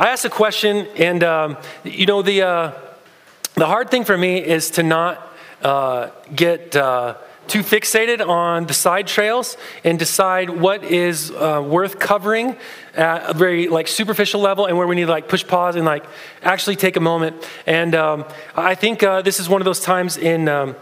I asked a question, and um, you know, the, uh, the hard thing for me is to not uh, get uh, too fixated on the side trails and decide what is uh, worth covering at a very like superficial level and where we need to like push pause and like actually take a moment. And um, I think uh, this is one of those times in. Um,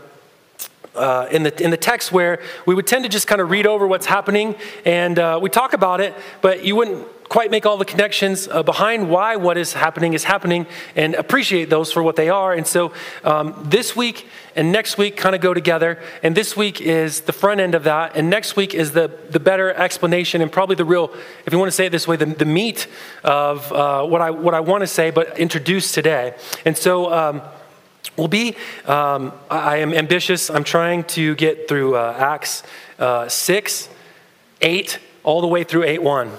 uh, in, the, in the text where we would tend to just kind of read over what's happening and uh, we talk about it, but you wouldn't quite make all the connections uh, behind why what is happening is happening and appreciate those for what they are. And so um, this week and next week kind of go together. And this week is the front end of that. And next week is the, the better explanation and probably the real, if you want to say it this way, the, the meat of uh, what, I, what I want to say, but introduce today. And so, um, will be. Um, I am ambitious. I'm trying to get through uh, Acts uh, 6, 8, all the way through 8 1.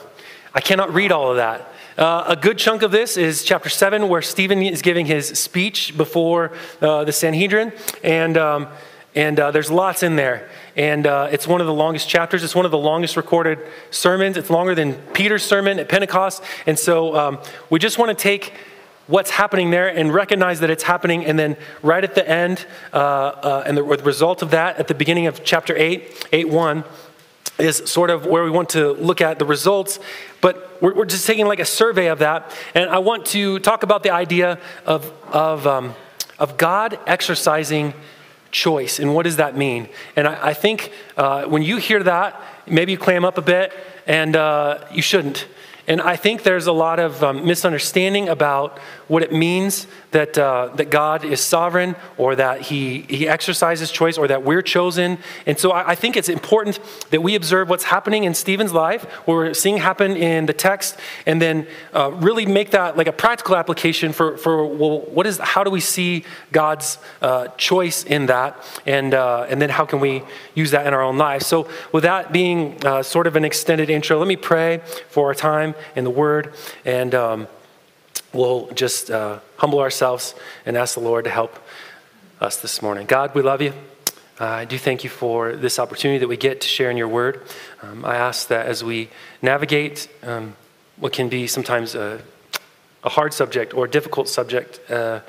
I cannot read all of that. Uh, a good chunk of this is chapter 7, where Stephen is giving his speech before uh, the Sanhedrin. And, um, and uh, there's lots in there. And uh, it's one of the longest chapters. It's one of the longest recorded sermons. It's longer than Peter's sermon at Pentecost. And so um, we just want to take what's happening there and recognize that it's happening. And then right at the end, uh, uh, and the, the result of that, at the beginning of chapter 8, 8 1, is sort of where we want to look at the results, but we're, we're, just taking like a survey of that. And I want to talk about the idea of, of, um, of God exercising choice and what does that mean. And I, I think uh, when you hear that, maybe you clam up a bit, and uh, you shouldn't. And I think there's a lot of um, misunderstanding about what it means that, uh, that God is sovereign or that he, he exercises choice or that we're chosen. And so I, I, think it's important that we observe what's happening in Stephen's life, what we're seeing happen in the text, and then uh, really make that like a practical application for, for well, what is, how do we see God's uh, choice in that? And, uh, and then how can we use that in our own lives? So, with that being uh, sort of an extended intro, let me pray for our time in the Word. And um, we'll just uh, humble ourselves and ask the Lord to help us this morning. God, we love you. Uh, I do thank you for this opportunity that we get to share in your word. Um, I ask that as we navigate um, what can be sometimes a, a, hard subject or a difficult subject, uh,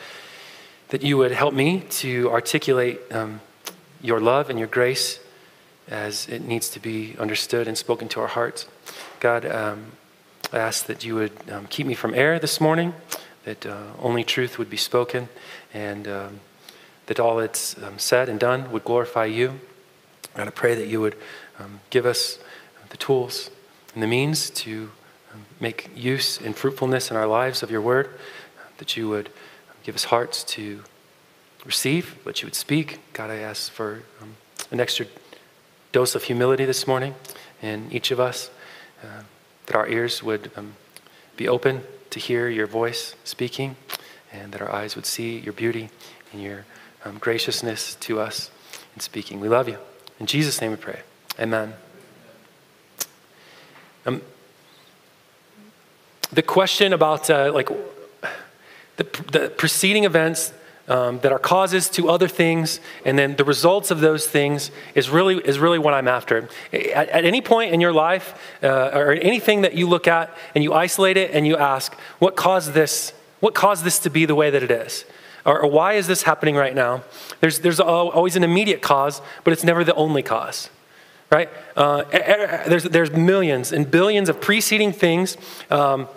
that you would help me to articulate um, your love and your grace as it needs to be understood and spoken to our hearts. God, um, I ask that you would um, keep me from error this morning, that uh, only truth would be spoken, and um, that all that's um, said and done would glorify you. God, I pray that you would um, give us the tools and the means to um, make use and fruitfulness in our lives of your word, that you would give us hearts to receive, what you would speak. God, I ask for um, an extra dose of humility this morning in each of us. Uh, that our ears would um, be open to hear your voice speaking, and that our eyes would see your beauty and your um, graciousness to us in speaking. We love you. In Jesus' name we pray. Amen. Um, the question about uh, like the, the preceding events um, that are causes to other things, and then the results of those things is really, is really what I'm after. At, at any point in your life, uh, or anything that you look at and you isolate it and you ask, what caused this? What caused this to be the way that it is? Or, or why is this happening right now? There's, there's always an immediate cause, but it's never the only cause right? Uh, there's, there's millions and billions of preceding things um,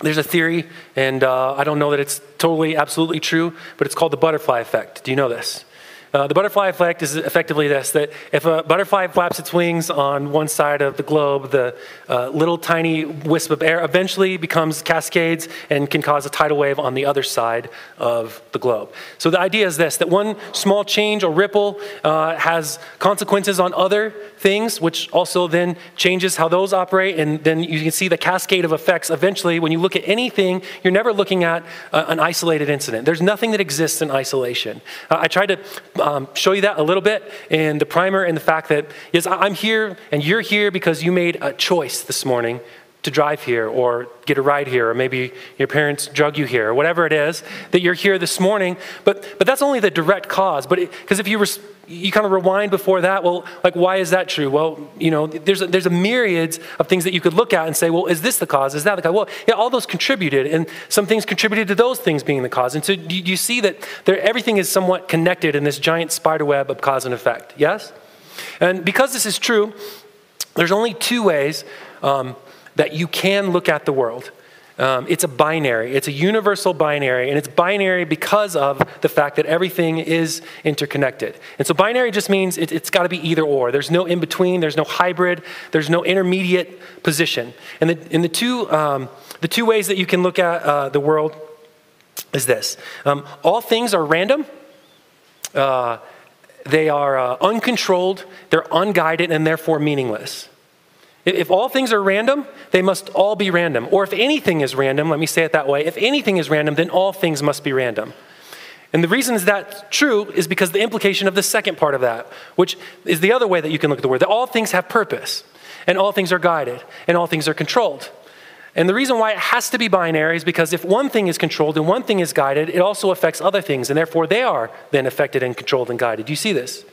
there's a theory, and uh, I don't know that it's totally, absolutely true, but it's called the butterfly effect. Do you know this? Uh, the butterfly effect is effectively this that if a butterfly flaps its wings on one side of the globe, the uh, little tiny wisp of air eventually becomes cascades and can cause a tidal wave on the other side of the globe. So the idea is this that one small change or ripple uh, has consequences on other things, which also then changes how those operate. And then you can see the cascade of effects. Eventually, when you look at anything, you're never looking at uh, an isolated incident. There's nothing that exists in isolation. Uh, I tried to um, show you that a little bit in the primer and the fact that, yes, I'm here and you're here because you made a choice this morning to drive here or get a ride here, or maybe your parents drug you here, or whatever it is that you're here this morning. But, but that's only the direct cause. But because if you you kind of rewind before that. Well, like, why is that true? Well, you know, there's a, there's a myriad of things that you could look at and say, well, is this the cause? Is that the cause? Well, yeah, all those contributed, and some things contributed to those things being the cause. And so you, you see that there, everything is somewhat connected in this giant spider web of cause and effect. Yes? And because this is true, there's only two ways um, that you can look at the world. Um, it's a binary, it's a universal binary, and it's binary because of the fact that everything is interconnected. And so binary just means it, has got to be either or. There's no in between, there's no hybrid, there's no intermediate position. And the, and the, two, um, the two ways that you can look at uh, the world is this um, all things are random. Uh, they are uh, uncontrolled, they're unguided, and therefore meaningless. If all things are random, they must all be random. Or if anything is random, let me say it that way, if anything is random, then all things must be random. And the reason is that's true is because the implication of the second part of that, which is the other way that you can look at the word, that all things have purpose, and all things are guided, and all things are controlled. And the reason why it has to be binary is because if one thing is controlled and one thing is guided, it also affects other things, and therefore they are then affected and controlled and guided. Do you see this?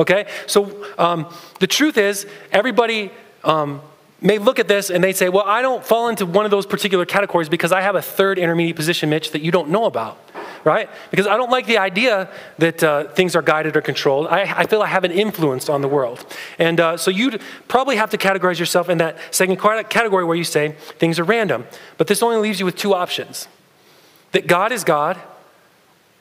Okay? So um, the truth is, everybody um, may look at this and they say, Well, I don't fall into one of those particular categories because I have a third intermediate position, Mitch, that you don't know about, right? Because I don't like the idea that uh, things are guided or controlled. I, I, feel I have an influence on the world. And uh, so you'd probably have to categorize yourself in that second category where you say things are random. But this only leaves you with two options that God is God,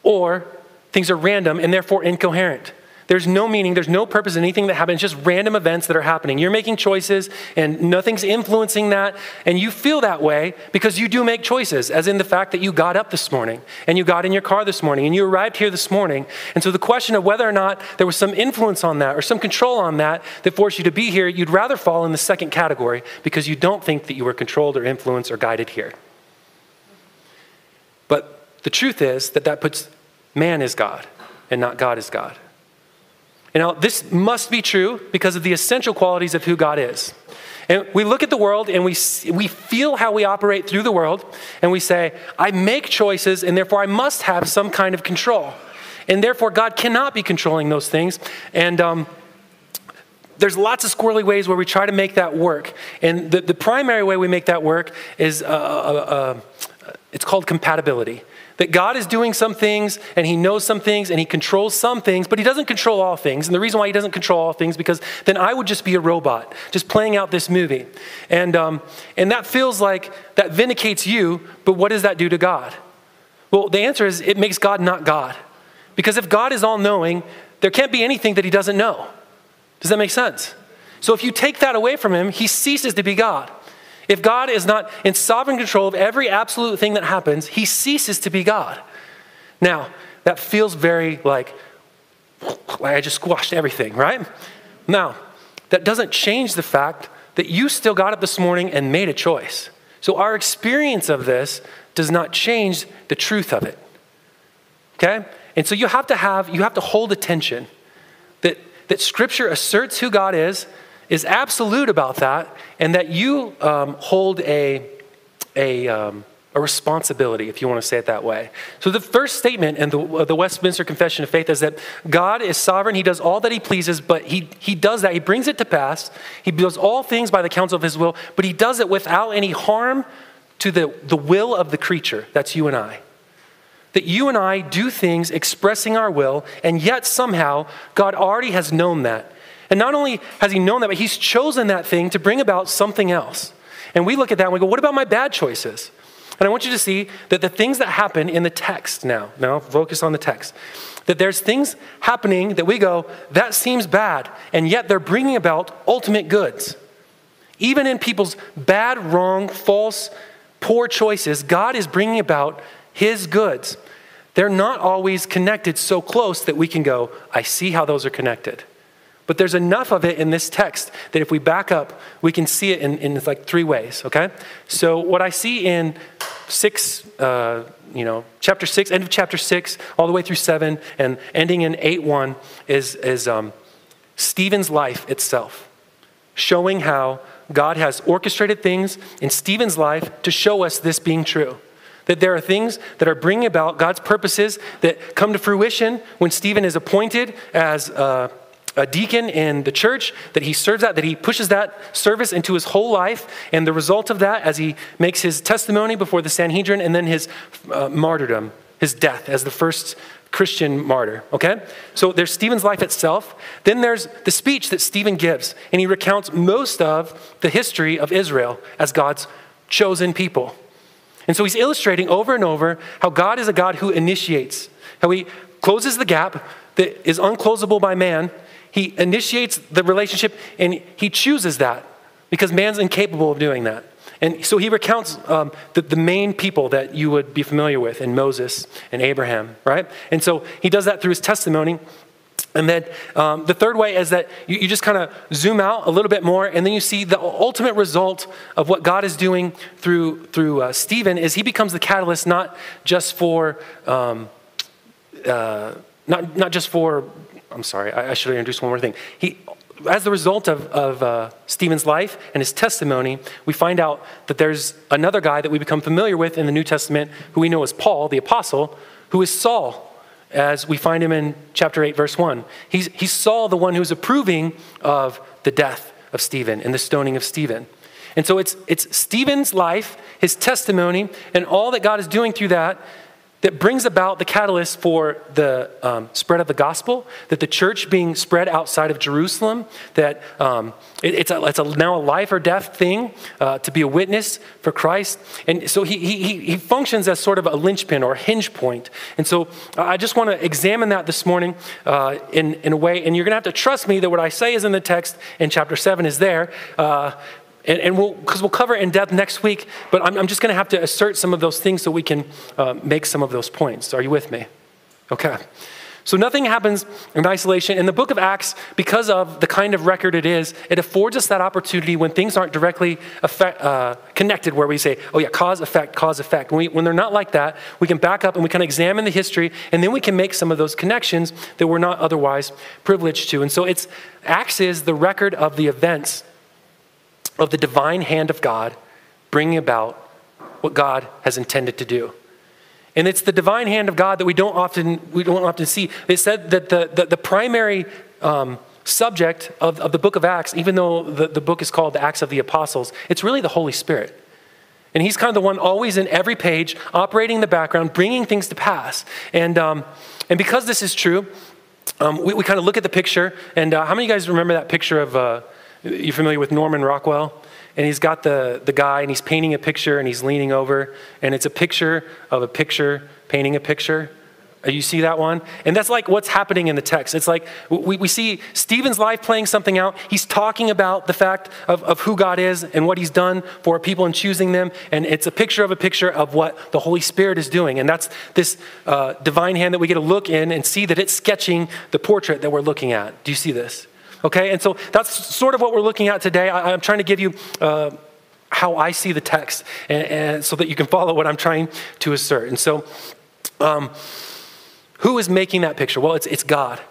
or things are random and therefore incoherent. There's no meaning, there's no purpose in anything that happens, just random events that are happening. You're making choices and nothing's influencing that, and you feel that way because you do make choices, as in the fact that you got up this morning and you got in your car this morning and you arrived here this morning. And so the question of whether or not there was some influence on that or some control on that that forced you to be here, you'd rather fall in the second category because you don't think that you were controlled or influenced or guided here. But the truth is that that puts man as God and not God as God. You know, this must be true because of the essential qualities of who God is. And we look at the world and we, we feel how we operate through the world, and we say, I make choices, and therefore I must have some kind of control. And therefore, God cannot be controlling those things. And um, there's lots of squirrely ways where we try to make that work. And the, the primary way we make that work is uh, uh, uh, it's called compatibility. That God is doing some things and he knows some things and he controls some things, but he doesn't control all things. And the reason why he doesn't control all things because then I would just be a robot, just playing out this movie. And, um, and that feels like that vindicates you, but what does that do to God? Well, the answer is it makes God not God. Because if God is all knowing, there can't be anything that he doesn't know. Does that make sense? So if you take that away from him, he ceases to be God. If God is not in sovereign control of every absolute thing that happens, he ceases to be God. Now, that feels very like, like I just squashed everything, right? Now, that doesn't change the fact that you still got up this morning and made a choice. So our experience of this does not change the truth of it. Okay? And so you have to have, you have to hold attention that, that Scripture asserts who God is, is absolute about that, and that you um, hold a, a, um, a responsibility, if you want to say it that way. So, the first statement in the, the Westminster Confession of Faith is that God is sovereign. He does all that He pleases, but he, he does that. He brings it to pass. He does all things by the counsel of His will, but He does it without any harm to the, the will of the creature. That's you and I. That you and I do things expressing our will, and yet somehow God already has known that. And not only has he known that, but he's chosen that thing to bring about something else. And we look at that and we go, what about my bad choices? And I want you to see that the things that happen in the text now, now focus on the text, that there's things happening that we go, that seems bad, and yet they're bringing about ultimate goods. Even in people's bad, wrong, false, poor choices, God is bringing about his goods. They're not always connected so close that we can go, I see how those are connected. But there's enough of it in this text that if we back up, we can see it in, in like three ways, okay? So, what I see in six, uh, you know, chapter six, end of chapter six, all the way through seven, and ending in 8 1 is, is um, Stephen's life itself, showing how God has orchestrated things in Stephen's life to show us this being true. That there are things that are bringing about God's purposes that come to fruition when Stephen is appointed as a, a deacon in the church, that he serves that, that he pushes that service into his whole life. And the result of that, as he makes his testimony before the Sanhedrin and then his uh, martyrdom, his death as the first Christian martyr, okay? So there's Stephen's life itself. Then there's the speech that Stephen gives, and he recounts most of the history of Israel as God's chosen people. And so he's illustrating over and over how God is a God who initiates, how he closes the gap that is unclosable by man. He initiates the relationship and he chooses that because man's incapable of doing that. And so he recounts um, the, the main people that you would be familiar with in Moses and Abraham, right? And so he does that through his testimony. And then um, the third way is that you, you just kind of zoom out a little bit more, and then you see the ultimate result of what God is doing through, through uh, Stephen is he becomes the catalyst not just for, um, uh, not, not just for, I'm sorry, I, I should have introduced one more thing. He as the result of, of uh, Stephen's life and his testimony, we find out that there's another guy that we become familiar with in the New Testament who we know as Paul, the apostle, who is Saul, as we find him in chapter 8, verse 1. He's, he's Saul, the one who's approving of the death of Stephen and the stoning of Stephen. And so it's, it's Stephen's life, his testimony, and all that God is doing through that that brings about the catalyst for the um, spread of the gospel, that the church being spread outside of Jerusalem, that um, it, it's, a, it's a, now a life or death thing uh, to be a witness for Christ. And so he, he, he functions as sort of a linchpin or a hinge point. And so I just want to examine that this morning uh, in, in a way, and you're going to have to trust me that what I say is in the text in chapter 7 is there. Uh, and, and we'll, because we'll cover it in depth next week, but I'm, I'm just going to have to assert some of those things so we can uh, make some of those points. Are you with me? Okay. So nothing happens in isolation. In the book of Acts, because of the kind of record it is, it affords us that opportunity when things aren't directly effect, uh, connected, where we say, oh yeah, cause, effect, cause, effect. When, we, when they're not like that, we can back up and we can examine the history, and then we can make some of those connections that we're not otherwise privileged to. And so it's Acts is the record of the events of the divine hand of God bringing about what God has intended to do. And it's the divine hand of God that we don't often, we don't often see. It said that the, the, the primary um, subject of, of the book of Acts, even though the, the book is called the Acts of the Apostles, it's really the Holy Spirit. And he's kind of the one always in every page, operating in the background, bringing things to pass. And, um, and because this is true, um, we, we kind of look at the picture. And uh, how many of you guys remember that picture of, uh, you familiar with Norman Rockwell? And he's got the, the guy and he's painting a picture and he's leaning over, and it's a picture of a picture painting a picture. Uh, you see that one? And that's like what's happening in the text. It's like we, we see Stephen's life playing something out. He's talking about the fact of, of who God is and what he's done for people and choosing them. And it's a picture of a picture of what the Holy Spirit is doing. And that's this uh, divine hand that we get to look in and see that it's sketching the portrait that we're looking at. Do you see this? Okay, and so that's sort of what we're looking at today. I, am trying to give you uh, how I see the text, and, and, so that you can follow what I'm trying to assert. And so, um, who is making that picture? Well, it's, it's God.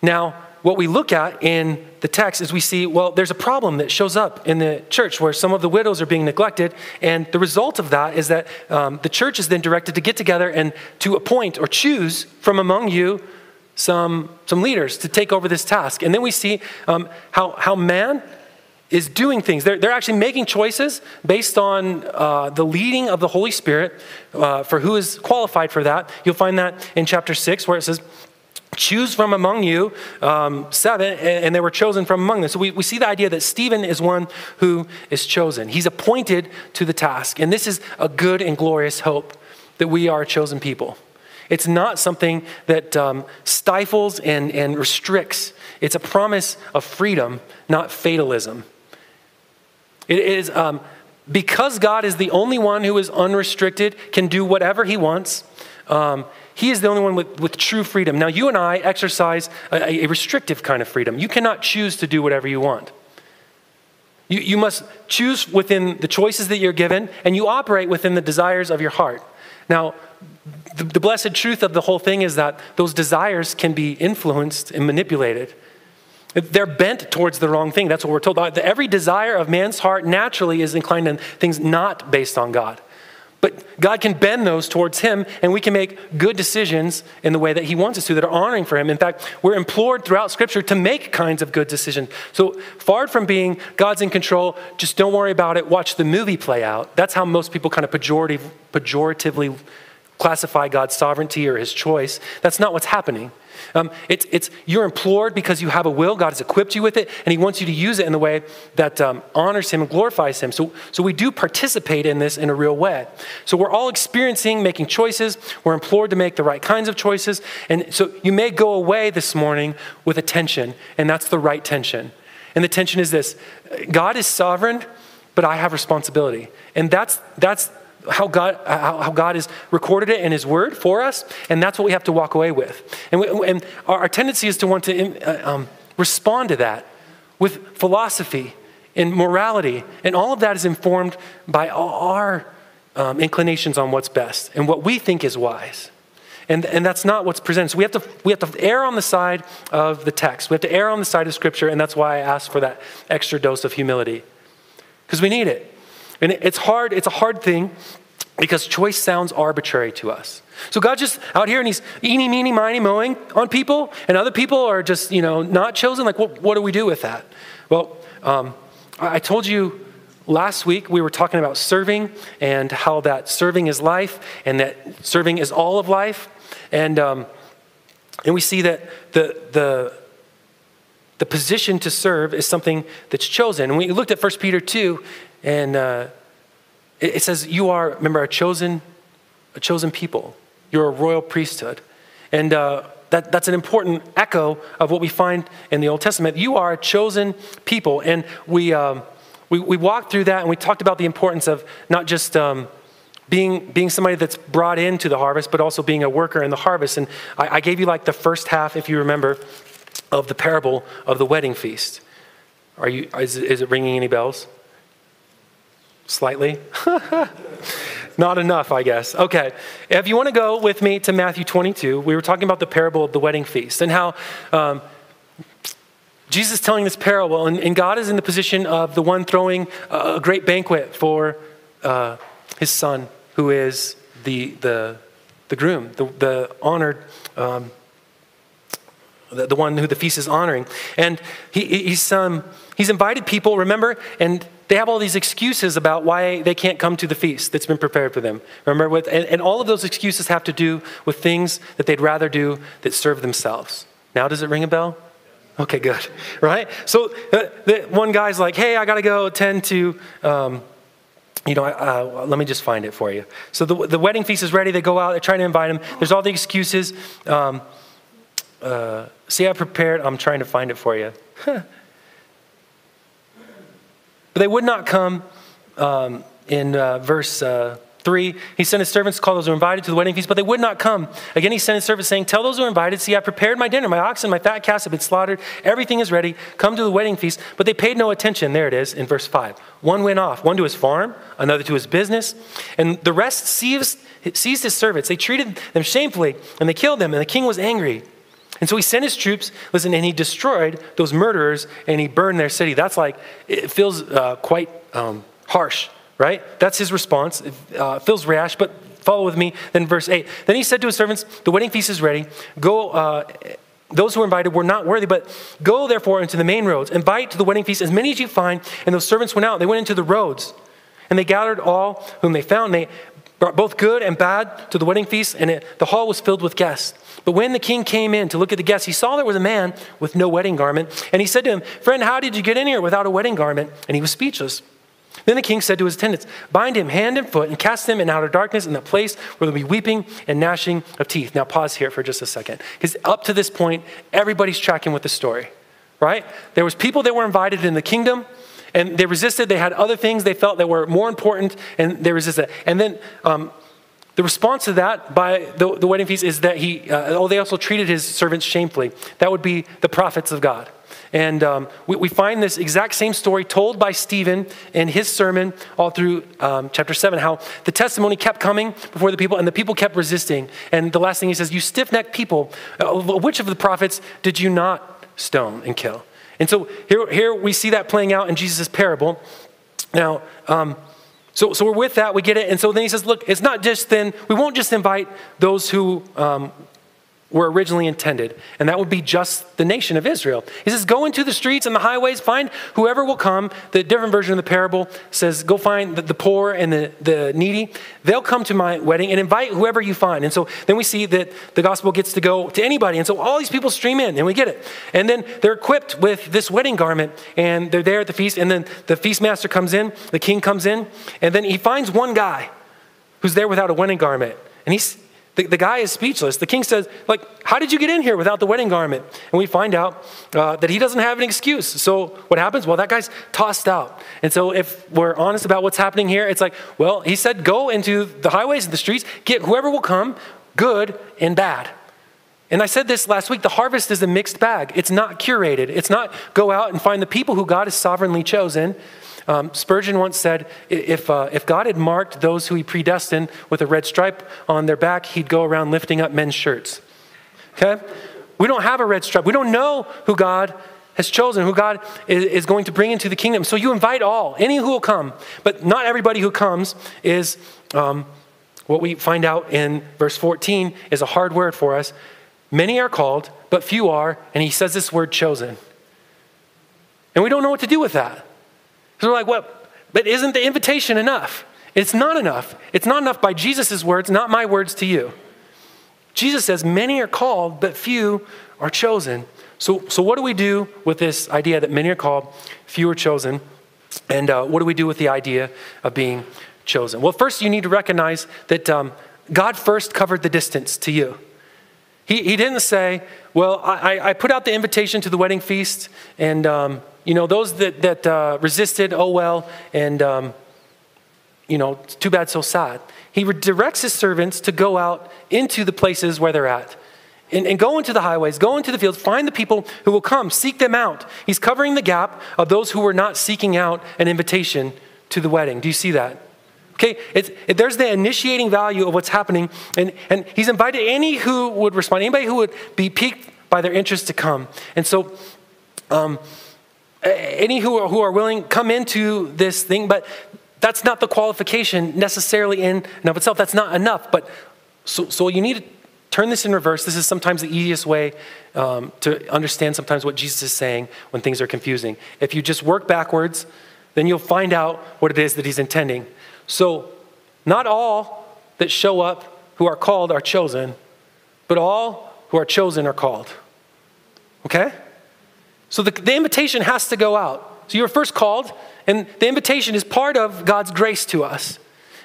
Now, what we look at in the text is we see, well, there's a problem that shows up in the church where some of the widows are being neglected. And the result of that is that um, the church is then directed to get together and to appoint or choose from among you some, some leaders to take over this task. And then we see um, how, how man is doing things. They're, they're actually making choices based on uh, the leading of the Holy Spirit uh, for who is qualified for that. You'll find that in chapter 6 where it says, Choose from among you um, seven, and they were chosen from among them. So we, we see the idea that Stephen is one who is chosen. He's appointed to the task. And this is a good and glorious hope that we are a chosen people. It's not something that um, stifles and, and restricts. It's a promise of freedom, not fatalism. It is um, because God is the only one who is unrestricted, can do whatever he wants. Um, he is the only one with, with true freedom. Now, you and I exercise a, a restrictive kind of freedom. You cannot choose to do whatever you want. You, you must choose within the choices that you're given, and you operate within the desires of your heart. Now, the, the blessed truth of the whole thing is that those desires can be influenced and manipulated. They're bent towards the wrong thing. That's what we're told. Every desire of man's heart naturally is inclined to things not based on God. But God can bend those towards Him, and we can make good decisions in the way that He wants us to that are honoring for Him. In fact, we're implored throughout Scripture to make kinds of good decisions. So, far from being God's in control, just don't worry about it, watch the movie play out. That's how most people kind of pejorative, pejoratively classify God's sovereignty or His choice. That's not what's happening. Um, it's, it's, you're implored because you have a will. God has equipped you with it, and He wants you to use it in the way that um, honors Him and glorifies Him. So, so we do participate in this in a real way. So we're all experiencing making choices. We're implored to make the right kinds of choices. And so you may go away this morning with a tension, and that's the right tension. And the tension is this God is sovereign, but I have responsibility. And that's, that's how God, how, God has recorded it in His Word for us, and that's what we have to walk away with. And, we, and our, our, tendency is to want to uh, um, respond to that with philosophy and morality, and all of that is informed by our um, inclinations on what's best and what we think is wise. And, and that's not what's presented. So we have, to, we have to err on the side of the text. We have to err on the side of Scripture, and that's why I asked for that extra dose of humility. Because we need it. And it's hard, it's a hard thing because choice sounds arbitrary to us. So God's just out here and he's eeny, meeny, miny, mowing on people, and other people are just, you know, not chosen. Like, what, what do we do with that? Well, um, I told you last week we were talking about serving and how that serving is life and that serving is all of life. And, um, and we see that the, the, the position to serve is something that's chosen. And we looked at 1 Peter 2, and uh, it, it says, You are, remember, a chosen, a chosen people. You're a royal priesthood. And uh, that, that's an important echo of what we find in the Old Testament. You are a chosen people. And we, um, we, we walked through that and we talked about the importance of not just um, being, being somebody that's brought into the harvest, but also being a worker in the harvest. And I, I gave you like the first half, if you remember, of the parable of the wedding feast. Are you, is, is it ringing any bells? Slightly? Not enough, I guess. Okay. If you want to go with me to Matthew 22, we were talking about the parable of the wedding feast and how um, Jesus is telling this parable, and, and, God is in the position of the one throwing a great banquet for uh, his son, who is the, the, the groom, the, the honored. Um, the, the, one who the feast is honoring. And he, he's, um, he's invited people, remember? And they have all these excuses about why they can't come to the feast that's been prepared for them. Remember, with, and, and all of those excuses have to do with things that they'd rather do that serve themselves. Now, does it ring a bell? Okay, good. Right? So uh, the, one guy's like, hey, I got to go attend to. Um, you know, uh, let me just find it for you. So the, the wedding feast is ready. They go out, they're trying to invite him. There's all the excuses. Um, uh, see, I prepared. I'm trying to find it for you. But they would not come um, in uh, verse uh, 3. He sent his servants to call those who were invited to the wedding feast, but they would not come. Again, he sent his servants saying, Tell those who are invited, see, I prepared my dinner. My oxen, my fat calves have been slaughtered. Everything is ready. Come to the wedding feast. But they paid no attention. There it is in verse 5. One went off, one to his farm, another to his business, and the rest seized, seized his servants. They treated them shamefully, and they killed them, and the king was angry. And so he sent his troops, listen, and he destroyed those murderers and he burned their city. That's like, it feels uh, quite um, harsh, right? That's his response. It uh, feels rash, but follow with me. Then verse 8. Then he said to his servants, The wedding feast is ready. Go. Uh, those who were invited were not worthy, but go therefore into the main roads, invite to the wedding feast as many as you find. And those servants went out. They went into the roads, and they gathered all whom they found. They brought both good and bad to the wedding feast, and it, the hall was filled with guests. But when the king came in to look at the guests, he saw there was a man with no wedding garment. And he said to him, Friend, how did you get in here without a wedding garment? And he was speechless. Then the king said to his attendants, Bind him hand and foot and cast him in outer darkness in that place where there'll be weeping and gnashing of teeth. Now, pause here for just a second. Because up to this point, everybody's tracking with the story, right? There was people that were invited in the kingdom and they resisted. They had other things they felt that were more important, and they resisted. And then um, the response to that by the, the wedding feast is that he, uh, oh, they also treated his servants shamefully. That would be the prophets of God. And um, we, we, find this exact same story told by Stephen in his sermon all through um, chapter 7, how the testimony kept coming before the people and the people kept resisting. And the last thing he says, You stiff necked people, uh, which of the prophets did you not stone and kill? And so here, here we see that playing out in Jesus' parable. Now, um, So, so we're with that, we get it. And so then he says, look, it's not just then, we won't just invite those who um, were originally intended, and that would be just the nation of Israel. He says, Go into the streets and the highways, find whoever will come. The different version of the parable says, Go find the, the poor and the, the needy. They'll come to my wedding and invite whoever you find. And so then we see that the gospel gets to go to anybody. And so all these people stream in, and we get it. And then they're equipped with this wedding garment, and they're there at the feast. And then the feast master comes in, the king comes in, and then he finds one guy who's there without a wedding garment. And he's the, the guy is speechless. The king says, like, how did you get in here without the wedding garment? And we find out uh, that he doesn't have an excuse. So what happens? Well, that guy's tossed out. And so if we're honest about what's happening here, it's like, well, he said, go into the highways and the streets, get whoever will come, good and bad. And I said this last week the harvest is a mixed bag. It's not curated. It's not go out and find the people who God has sovereignly chosen. Um, Spurgeon once said if, uh, if God had marked those who he predestined with a red stripe on their back, he'd go around lifting up men's shirts. Okay? We don't have a red stripe. We don't know who God has chosen, who God is going to bring into the kingdom. So you invite all, any who will come. But not everybody who comes is um, what we find out in verse 14 is a hard word for us. Many are called, but few are. And he says this word chosen. And we don't know what to do with that. We're like, well, But isn't the invitation enough? It's not enough. It's not enough by Jesus' words, not my words to you. Jesus says, Many are called, but few are chosen. So, so what do we do with this idea that many are called, few are chosen? And uh, what do we do with the idea of being chosen? Well, first, you need to recognize that um, God first covered the distance to you. He, he didn't say, Well, I, I put out the invitation to the wedding feast, and um, you know, those that, that uh, resisted, oh well, and, um, you know, too bad, so sad. He directs his servants to go out into the places where they're at. And, and, go into the highways, go into the fields, find the people who will come, seek them out. He's covering the gap of those who were not seeking out an invitation to the wedding. Do you see that? Okay, it, there's the initiating value of what's happening, and, and he's invited any who would respond, anybody who would be piqued by their interest to come. And so, um, any who are, who are willing come into this thing, but that's not the qualification necessarily in and of itself. That's not enough. But so, so you need to turn this in reverse. This is sometimes the easiest way um, to understand sometimes what Jesus is saying when things are confusing. If you just work backwards, then you'll find out what it is that he's intending. So, not all that show up who are called are chosen, but all who are chosen are called. Okay? So the, the invitation has to go out. So you're first called, and the invitation is part of God's grace to us.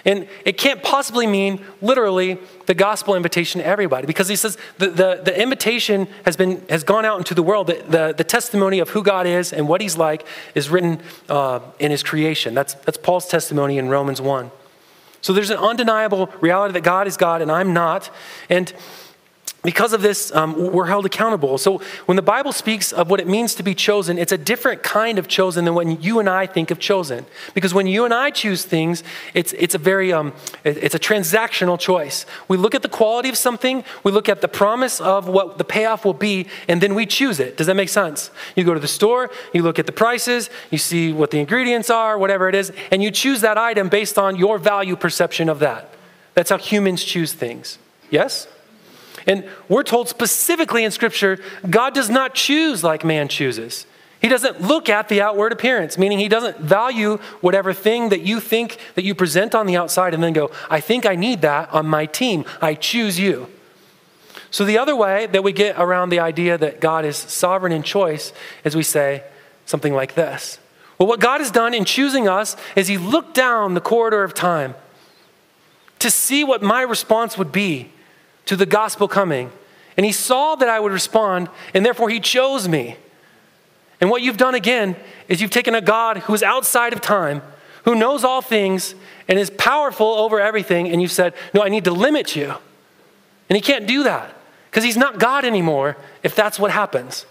And it can't possibly mean literally the gospel invitation to everybody because he says the, the, the invitation has, been, has gone out into the world. The, the, the testimony of who God is and what he's like is written uh, in his creation. That's, that's Paul's testimony in Romans 1. So there's an undeniable reality that God is God and I'm not. And because of this, um, we're held accountable. So when the Bible speaks of what it means to be chosen, it's a different kind of chosen than when you and I think of chosen. Because when you and I choose things, it's, it's a very um, it's a transactional choice. We look at the quality of something, we look at the promise of what the payoff will be, and then we choose it. Does that make sense? You go to the store, you look at the prices, you see what the ingredients are, whatever it is, and you choose that item based on your value perception of that. That's how humans choose things. Yes? And we're told specifically in Scripture, God does not choose like man chooses. He doesn't look at the outward appearance, meaning he doesn't value whatever thing that you think that you present on the outside and then go, I think I need that on my team. I choose you. So, the other way that we get around the idea that God is sovereign in choice is we say something like this. Well, what God has done in choosing us is he looked down the corridor of time to see what my response would be to the gospel coming. And he saw that I would respond, and therefore he chose me. And what you've done again is you've taken a God who is outside of time, who knows all things, and is powerful over everything, and you've said, No, I need to limit you. And he can't do that because he's not God anymore if that's what happens.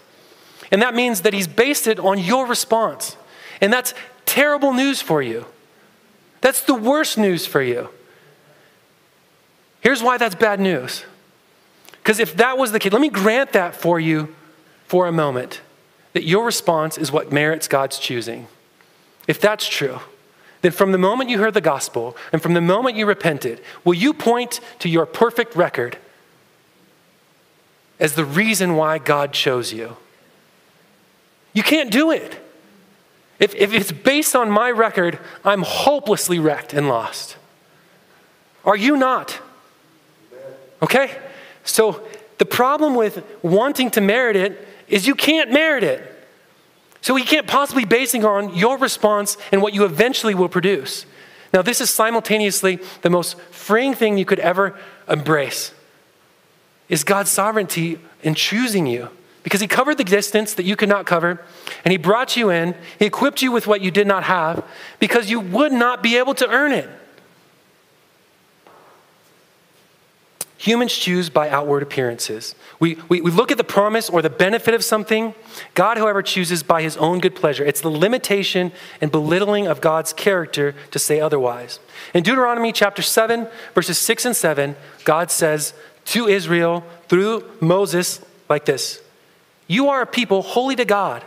And that means that he's based it on your response. And that's terrible news for you. That's the worst news for you. Here's why that's bad news. Because if that was the case, let me grant that for you for a moment that your response is what merits God's choosing. If that's true, then from the moment you heard the gospel and from the moment you repented, will you point to your perfect record as the reason why God chose you? You can't do it. If, if it's based on my record, I'm hopelessly wrecked and lost. Are you not? Okay? So the problem with wanting to merit it is you can't merit it. So he can't possibly basing on your response and what you eventually will produce. Now, this is simultaneously the most freeing thing you could ever embrace is God's sovereignty in choosing you. Because he covered the distance that you could not cover, and he brought you in, he equipped you with what you did not have, because you would not be able to earn it. Humans choose by outward appearances. We, we, we look at the promise or the benefit of something. God, however, chooses by his own good pleasure. It's the limitation and belittling of God's character to say otherwise. In Deuteronomy chapter 7, verses 6 and 7, God says to Israel through Moses like this You are a people holy to God.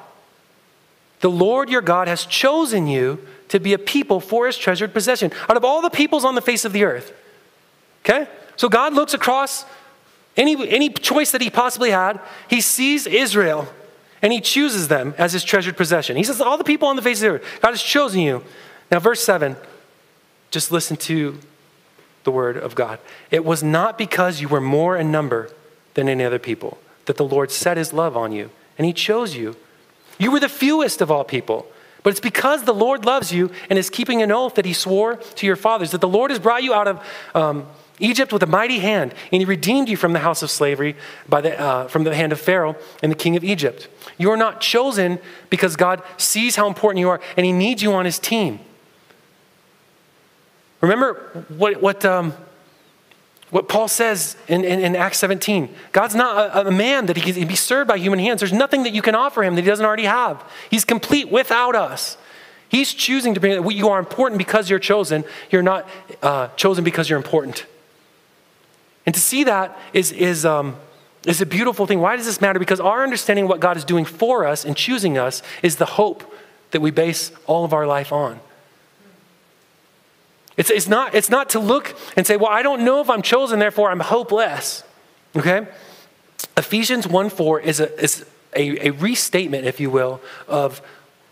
The Lord your God has chosen you to be a people for his treasured possession out of all the peoples on the face of the earth. Okay? So God looks across any, any choice that he possibly had, he sees Israel and he chooses them as his treasured possession. He says, All the people on the face of the earth, God has chosen you. Now, verse 7, just listen to the word of God. It was not because you were more in number than any other people that the Lord set his love on you and he chose you. You were the fewest of all people. But it's because the Lord loves you and is keeping an oath that he swore to your fathers, that the Lord has brought you out of um, Egypt with a mighty hand, and he redeemed you from the house of slavery by the, uh, from the hand of Pharaoh and the king of Egypt. You are not chosen because God sees how important you are and he needs you on his team. Remember what, what, um, what Paul says in, in, in, Acts 17. God's not a, a man that he can be served by human hands. There's nothing that you can offer him that he doesn't already have. He's complete without us. He's choosing to bring, you are important because you're chosen. You're not uh, chosen because you're important. And to see that is, is, um, is a beautiful thing. Why does this matter? Because our understanding of what God is doing for us and choosing us is the hope that we base all of our life on. It's, it's, not, it's not to look and say, well, I don't know if I'm chosen, therefore I'm hopeless. Okay? Ephesians 1 4 is a, is a, a restatement, if you will, of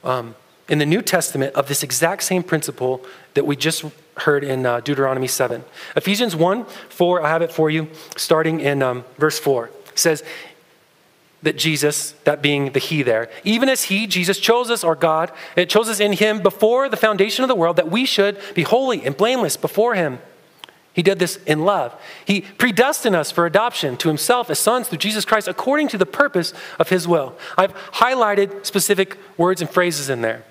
um, in the New Testament of this exact same principle that we just heard in uh, Deuteronomy 7. Ephesians 1 4, I have it for you, starting in um, verse 4. says that Jesus, that being the He there, even as He, Jesus, chose us, or God, it chose us in Him before the foundation of the world that we should be holy and blameless before Him. He did this in love. He predestined us for adoption to himself as sons through Jesus Christ according to the purpose of his will. I've highlighted specific words and phrases in there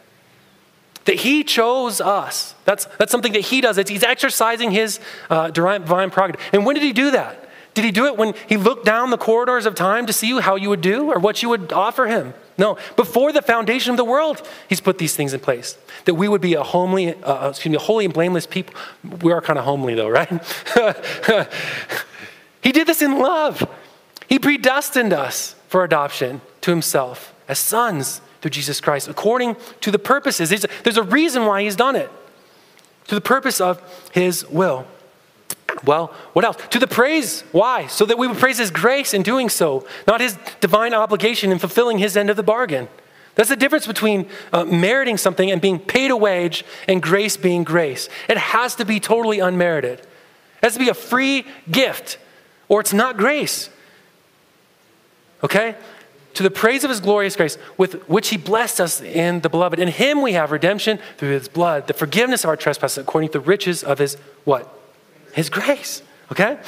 that he chose us. That's, that's something that he does. It's, he's exercising his uh, divine prerogative. And when did he do that? Did he do it when he looked down the corridors of time to see how you would do or what you would offer him? No. Before the foundation of the world, he's put these things in place. That we would be a homely, uh, uh excuse me, a holy and blameless people. We are kind of homely though, right? he did this in love. He predestined us for adoption to himself as sons through Jesus Christ according to the purposes. There's a, reason why he's done it, to the purpose of his will. Well, what else? To the praise. Why? So that we would praise his grace in doing so, not his divine obligation in fulfilling his end of the bargain. That's the difference between uh, meriting something and being paid a wage and grace being grace. It has to be totally unmerited. It has to be a free gift, or it's not grace. Okay? To the praise of his glorious grace with which he blessed us in the beloved. In him we have redemption through his blood, the forgiveness of our trespasses according to the riches of his what? His grace. Okay?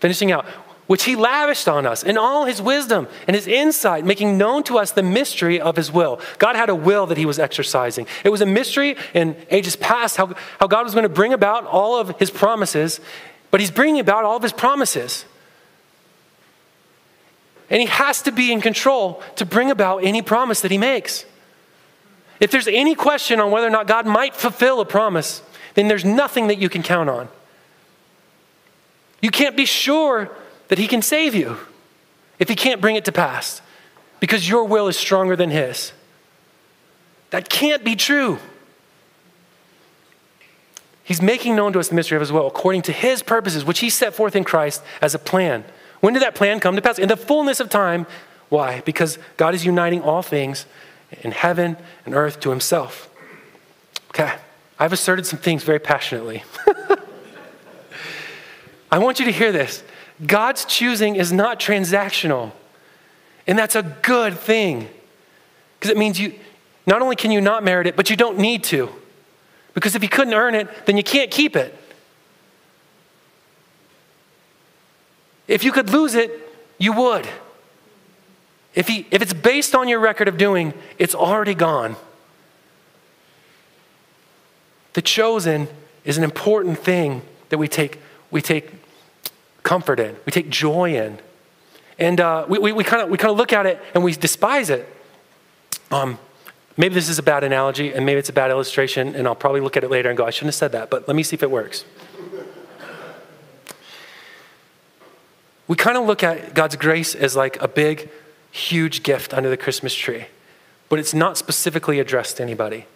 Finishing out. Which he lavished on us in all his wisdom and his insight, making known to us the mystery of his will. God had a will that he was exercising. It was a mystery in ages past how, how God was going to bring about all of his promises, but he's bringing about all of his promises. And he has to be in control to bring about any promise that he makes. If there's any question on whether or not God might fulfill a promise, then there's nothing that you can count on. You can't be sure that he can save you if he can't bring it to pass because your will is stronger than his. That can't be true. He's making known to us the mystery of his will according to his purposes, which he set forth in Christ as a plan. When did that plan come to pass? In the fullness of time. Why? Because God is uniting all things in heaven and earth to himself. Okay, I've asserted some things very passionately. I want you to hear this. God's choosing is not transactional. And that's a good thing. Because it means you not only can you not merit it, but you don't need to. Because if you couldn't earn it, then you can't keep it. If you could lose it, you would. If, he, if it's based on your record of doing, it's already gone. The chosen is an important thing that we take, we take comfort in, we take joy in. And uh, we, we, we kind of we look at it and we despise it. Um, Maybe this is a bad analogy and maybe it's a bad illustration, and I'll probably look at it later and go, I shouldn't have said that, but let me see if it works. We kind of look at God's grace as like a big, huge gift under the Christmas tree, but it's not specifically addressed to anybody.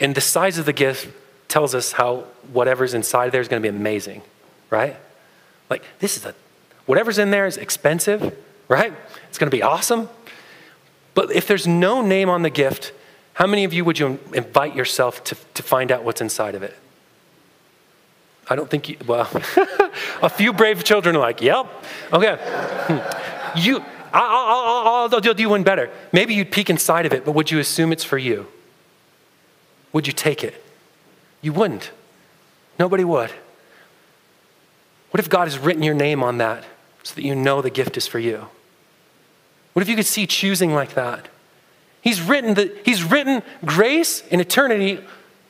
And the size of the gift tells us how whatever's inside there is going to be amazing, right? Like, this is a, whatever's in there is expensive, right? It's going to be awesome. But if there's no name on the gift, how many of you would you invite yourself to, to find out what's inside of it? I don't think you, well, a few brave children are like, yep, okay. You, I'll, I'll, I'll, do one better. Maybe you'd peek inside of it, but would you assume it's for you? Would you take it? You wouldn't. Nobody would. What if God has written your name on that so that you know the gift is for you? What if you could see choosing like that? He's written, the, he's written grace in eternity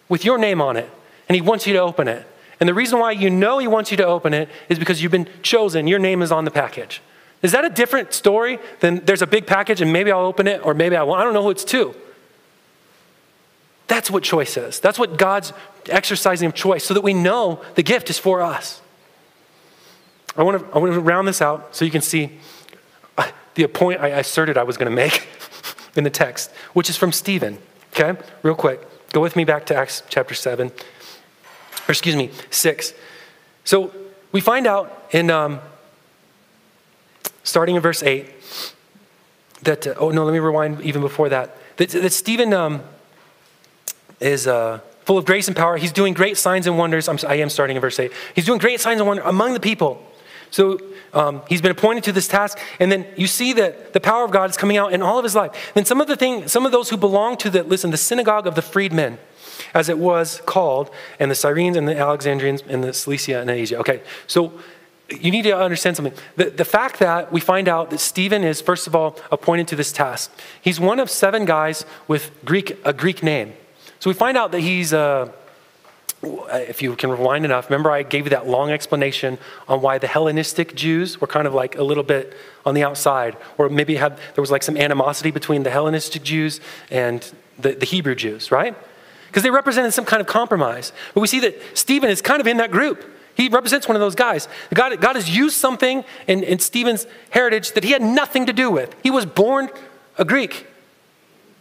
with your name on it, and He wants you to open it. And the reason why you know He wants you to open it is because you've been chosen. Your name is on the package. Is that a different story than there's a big package and maybe I'll open it or maybe I won't? I don't know who it's to. That's what choice is. That's what God's exercising of choice so that we know the gift is for us. I want to, I want to round this out so you can see uh, the point I asserted I was going to make. in the text, which is from Stephen. Okay, real quick. Go with me back to Acts chapter 7, or excuse me, 6. So we find out in, um, starting in verse 8, that, uh, oh no, let me rewind even before that, that, that Stephen um, is uh, full of grace and power. He's doing great signs and wonders. I'm, I am starting in verse 8. He's doing great signs and wonders among the people. So um, he's been appointed to this task, and then you see that the power of God is coming out in all of his life. Then some of the thing, some of those who belong to the listen, the synagogue of the freedmen, as it was called, and the Cyrenes and the Alexandrians and the Cilicia and Asia. Okay, so you need to understand something. The, the fact that we find out that Stephen is, first of all, appointed to this task. He's one of seven guys with Greek a Greek name. So we find out that he's. Uh, if you can rewind enough, remember I gave you that long explanation on why the Hellenistic Jews were kind of like a little bit on the outside, or maybe had, there was like some animosity between the Hellenistic Jews and the, the Hebrew Jews, right? Because they represented some kind of compromise. But we see that Stephen is kind of in that group. He represents one of those guys. God, God has used something in, in Stephen's heritage that he had nothing to do with. He was born a Greek.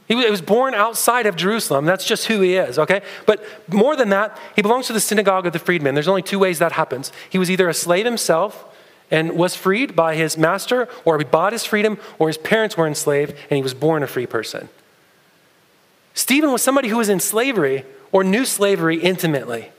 He was born outside of Jerusalem. That's just who he is, okay? But more than that, he belongs to the synagogue of the freedmen. There's only two ways that happens. He was either a slave himself and was freed by his master, or he bought his freedom, or his parents were enslaved and he was born a free person. Stephen was somebody who was in slavery or knew slavery intimately.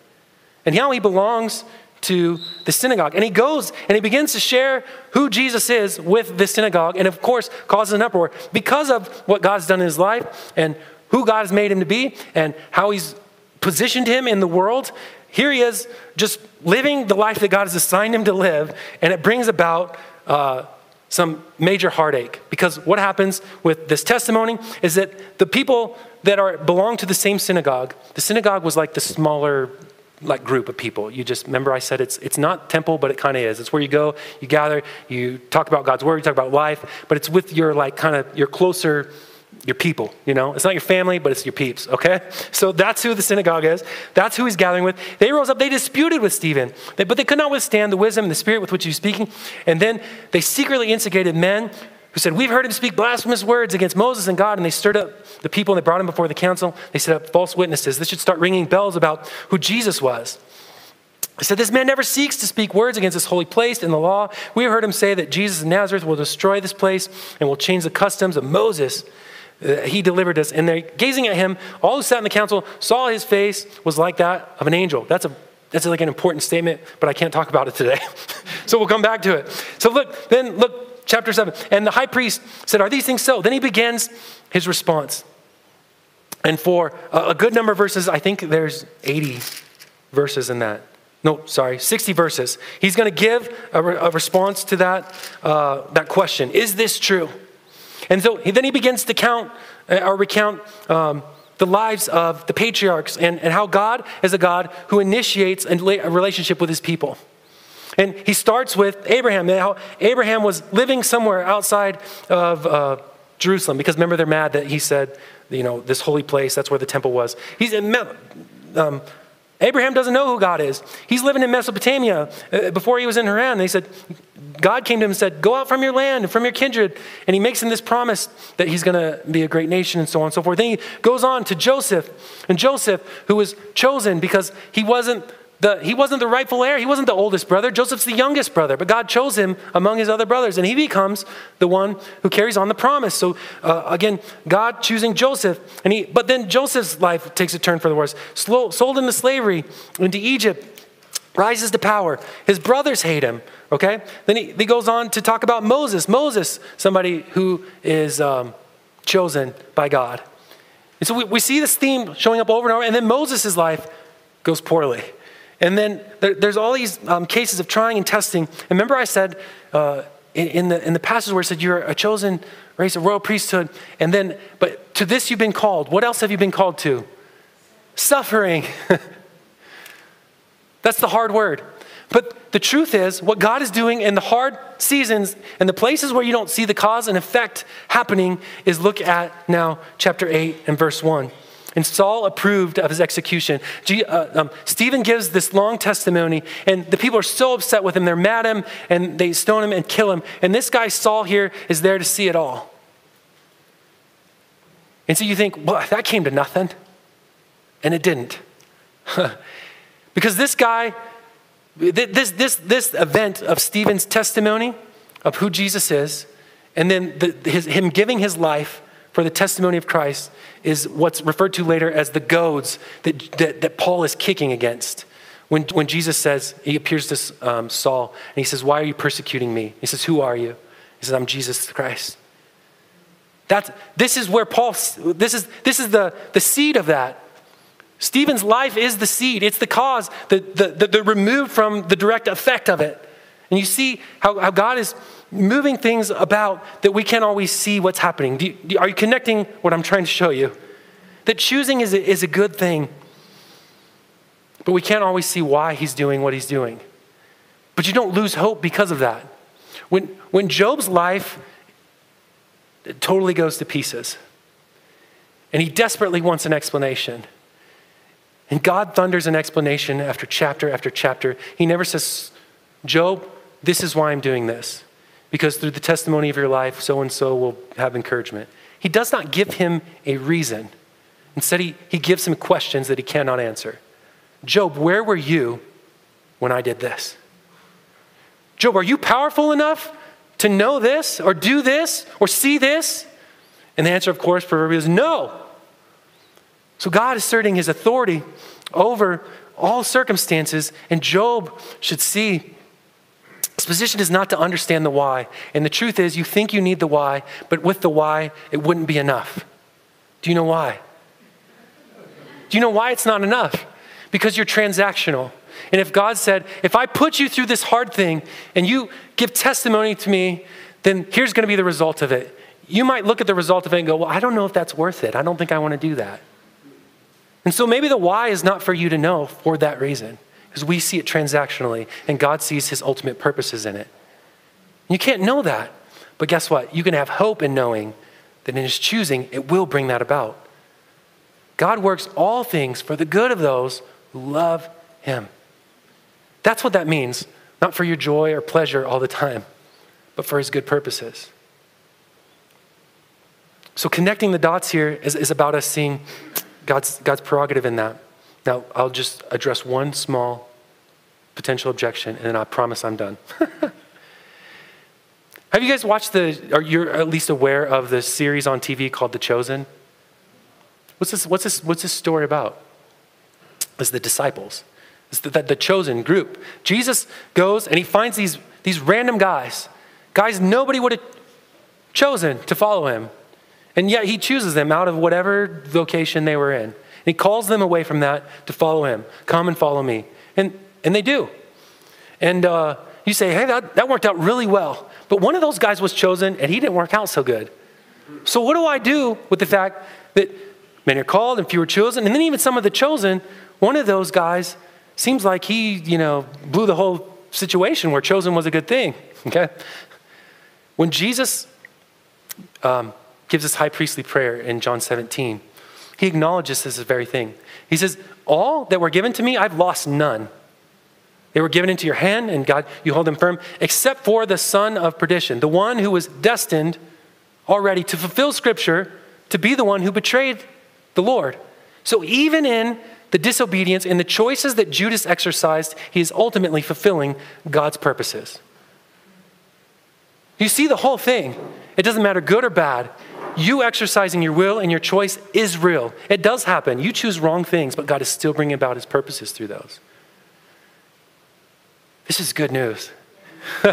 And now he belongs to the synagogue. And he goes and he begins to share who Jesus is with the synagogue, and of course, causes an uproar because of what God's done in his life and who God has made him to be and how he's positioned him in the world. Here he is just living the life that God has assigned him to live, and it brings about uh, some major heartache because what happens with this testimony is that the people that are belong to the same synagogue the synagogue was like the smaller like group of people. You just remember I said it's it's not temple, but it kind of is. It's where you go, you gather, you talk about God's word, you talk about life, but it's with your like kind of your closer your people, you know? It's not your family, but it's your peeps, okay? So that's who the synagogue is. That's who he's gathering with. They rose up, they disputed with Stephen, but they could not withstand the wisdom and the spirit with which he was speaking. And then they secretly instigated men who said, We've heard him speak blasphemous words against Moses and God. And they stirred up the people and they brought him before the council. They set up false witnesses. This should start ringing bells about who Jesus was. He said, This man never seeks to speak words against this holy place in the law. We heard him say that Jesus of Nazareth will destroy this place and will change the customs of Moses. Uh, he delivered us. And they're gazing at him, all who sat in the council saw his face was like that of an angel. That's, a, that's like an important statement, but I can't talk about it today. so we'll come back to it. So look, then look, chapter 7. And the high priest said, Are these things so? Then he begins his response. And for a, a good number of verses, I think there's 80 verses in that no, sorry, 60 verses. He's going to give a, re- a, response to that, uh, that question Is this true? And so then he begins to count uh, or recount um, the lives of the patriarchs and, and how God is a God who initiates a relationship with his people. And he starts with Abraham, and how Abraham was living somewhere outside of uh, Jerusalem, because remember, they're mad that he said, you know, this holy place, that's where the temple was. He's um, Abraham doesn't know who God is. He's living in Mesopotamia uh, before he was in Haran. They said, God came to him and said, Go out from your land and from your kindred. And he makes him this promise that he's going to be a great nation and so on and so forth. Then he goes on to Joseph. And Joseph, who was chosen because he wasn't the, he wasn't the rightful heir. He wasn't the oldest brother. Joseph's the youngest brother, but God chose him among his other brothers, and he becomes the one who carries on the promise. So uh, again, God choosing Joseph, and he. But then Joseph's life takes a turn for the worse. Slow, sold into slavery into Egypt, rises to power. His brothers hate him. Okay. Then he, he goes on to talk about Moses. Moses, somebody who is um, chosen by God. And so we, we see this theme showing up over and over, and then Moses' life goes poorly. And then there, there's all these um, cases of trying and testing. And remember, I said uh, in, in, the, in the passage where it said you're a chosen race, a royal priesthood, and then, but to this you've been called. What else have you been called to? Suffering. That's the hard word. But the truth is, what God is doing in the hard seasons and the places where you don't see the cause and effect happening is look at now chapter 8 and verse 1. And Saul approved of his execution. Uh, um, Stephen gives this long testimony, and the people are so upset with him. They're mad at him, and they stone him and kill him. And this guy, Saul, here, is there to see it all. And so you think, well, that came to nothing. And it didn't. because this guy, this, this, this event of Stephen's testimony of who Jesus is, and then the, his, him giving his life for the testimony of Christ is what's referred to later as the goads that, that, that Paul is kicking against. When, when Jesus says, he appears to um, Saul and he says, Why are you persecuting me? He says, Who are you? He says, I'm Jesus Christ. That's, this is where Paul, this is, this is the, the seed of that. Stephen's life is the seed, it's the cause, the, the, the, the removed from the direct effect of it. And you see how, how God is moving things about that we can't always see what's happening. Do you, are you connecting what I'm trying to show you? That choosing is a, is a good thing, but we can't always see why he's doing what he's doing. But you don't lose hope because of that. When, when Job's life totally goes to pieces, and he desperately wants an explanation, and God thunders an explanation after chapter after chapter, he never says, Job, this is why I'm doing this because through the testimony of your life, so and so will have encouragement. He does not give him a reason. Instead, he, he gives him questions that he cannot answer. Job, where were you when I did this? Job, are you powerful enough to know this or do this or see this? And the answer, of course, proverbially is no. So God asserting his authority over all circumstances, and Job should see his position is not to understand the why. And the truth is, you think you need the why, but with the why, it wouldn't be enough. Do you know why? Do you know why it's not enough? Because you're transactional. And if God said, if I put you through this hard thing and you give testimony to me, then here's going to be the result of it. You might look at the result of it and go, well, I don't know if that's worth it. I don't think I want to do that. And so maybe the why is not for you to know for that reason because we see it transactionally and God sees his ultimate purposes in it. You can't know that. But guess what? You can have hope in knowing that in his choosing, it will bring that about. God works all things for the good of those who love him. That's what that means. Not for your joy or pleasure all the time, but for his good purposes. So connecting the dots here is, is about us seeing God's, God's prerogative in that. Now, I'll just address one small potential objection, and then I promise I'm done. Have you guys watched the, or you're at least aware of the series on TV called The Chosen? What's this, what's this, what's this story about? It's the disciples. It's the, the, the chosen group. Jesus goes and he finds these, these random guys, guys nobody would have chosen to follow him. And yet he chooses them out of whatever vocation they were in. And he calls them away from that to follow him. Come and follow me. And, and they do. And uh, you say, hey, that, that worked out really well. But one of those guys was chosen and he didn't work out so good. So what do I do with the fact that many are called and few are chosen? And then even some of the chosen, one of those guys seems like he, you know, blew the whole situation where chosen was a good thing. Okay? When Jesus um, gives this high priestly prayer in John 17, he acknowledges this very thing. He says, All that were given to me, I've lost none. They were given into your hand, and God, you hold them firm, except for the son of perdition, the one who was destined already to fulfill Scripture to be the one who betrayed the Lord. So even in the disobedience and the choices that Judas exercised, he is ultimately fulfilling God's purposes. You see the whole thing. It doesn't matter good or bad. You exercising your will and your choice is real. It does happen. You choose wrong things, but God is still bringing about his purposes through those. This is good news.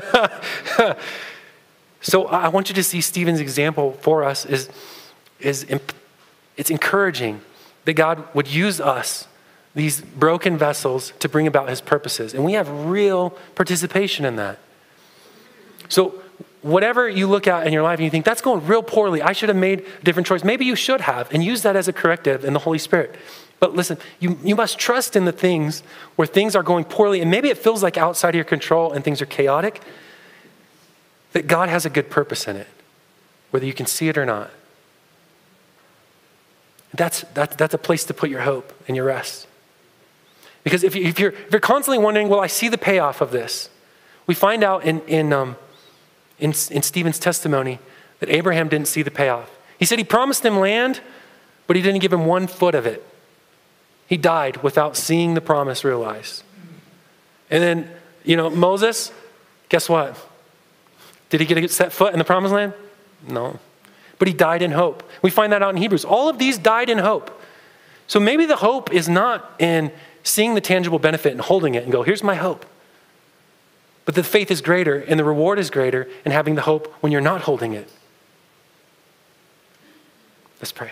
so I want you to see Stephen's example for us is, is it's encouraging that God would use us, these broken vessels, to bring about his purposes. And we have real participation in that. So whatever you look at in your life and you think, that's going real poorly, I should have made a different choice. Maybe you should have, and use that as a corrective in the Holy Spirit. But listen, you, you must trust in the things where things are going poorly, and maybe it feels like outside of your control and things are chaotic, that God has a good purpose in it, whether you can see it or not. That's, that, that's a place to put your hope and your rest. Because if, you, if, you're, if you're constantly wondering, well, I see the payoff of this, we find out in, in, um, in, in Stephen's testimony that Abraham didn't see the payoff. He said he promised him land, but he didn't give him one foot of it. He died without seeing the promise realized. And then, you know, Moses, guess what? Did he get a set foot in the promised land? No. But he died in hope. We find that out in Hebrews. All of these died in hope. So maybe the hope is not in seeing the tangible benefit and holding it and go, here's my hope. But the faith is greater and the reward is greater in having the hope when you're not holding it. Let's pray.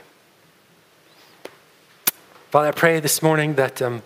Father, I pray this morning that um,